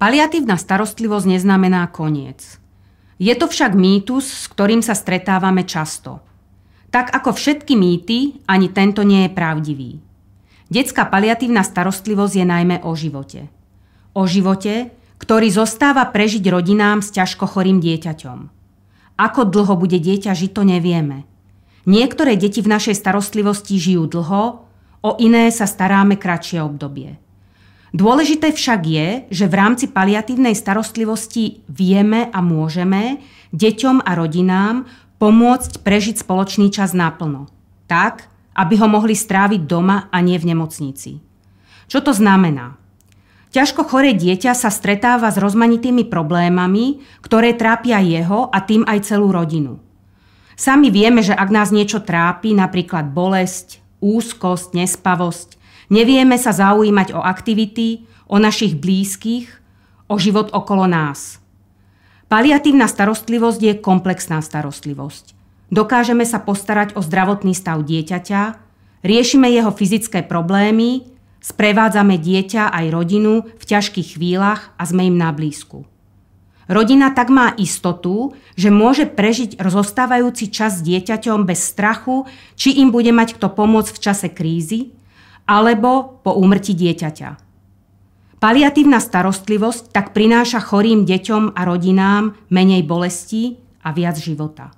Paliatívna starostlivosť neznamená koniec. Je to však mýtus, s ktorým sa stretávame často. Tak ako všetky mýty, ani tento nie je pravdivý. Detská paliatívna starostlivosť je najmä o živote. O živote, ktorý zostáva prežiť rodinám s ťažko chorým dieťaťom. Ako dlho bude dieťa žiť, to nevieme. Niektoré deti v našej starostlivosti žijú dlho, o iné sa staráme kratšie obdobie. Dôležité však je, že v rámci paliatívnej starostlivosti vieme a môžeme deťom a rodinám pomôcť prežiť spoločný čas naplno. Tak, aby ho mohli stráviť doma a nie v nemocnici. Čo to znamená? Ťažko choré dieťa sa stretáva s rozmanitými problémami, ktoré trápia jeho a tým aj celú rodinu. Sami vieme, že ak nás niečo trápi, napríklad bolesť, úzkosť, nespavosť, Nevieme sa zaujímať o aktivity, o našich blízkych, o život okolo nás. Paliatívna starostlivosť je komplexná starostlivosť. Dokážeme sa postarať o zdravotný stav dieťaťa, riešime jeho fyzické problémy, sprevádzame dieťa aj rodinu v ťažkých chvíľach a sme im na blízku. Rodina tak má istotu, že môže prežiť rozostávajúci čas s dieťaťom bez strachu, či im bude mať kto pomôcť v čase krízy, alebo po úmrti dieťaťa. Paliatívna starostlivosť tak prináša chorým deťom a rodinám menej bolesti a viac života.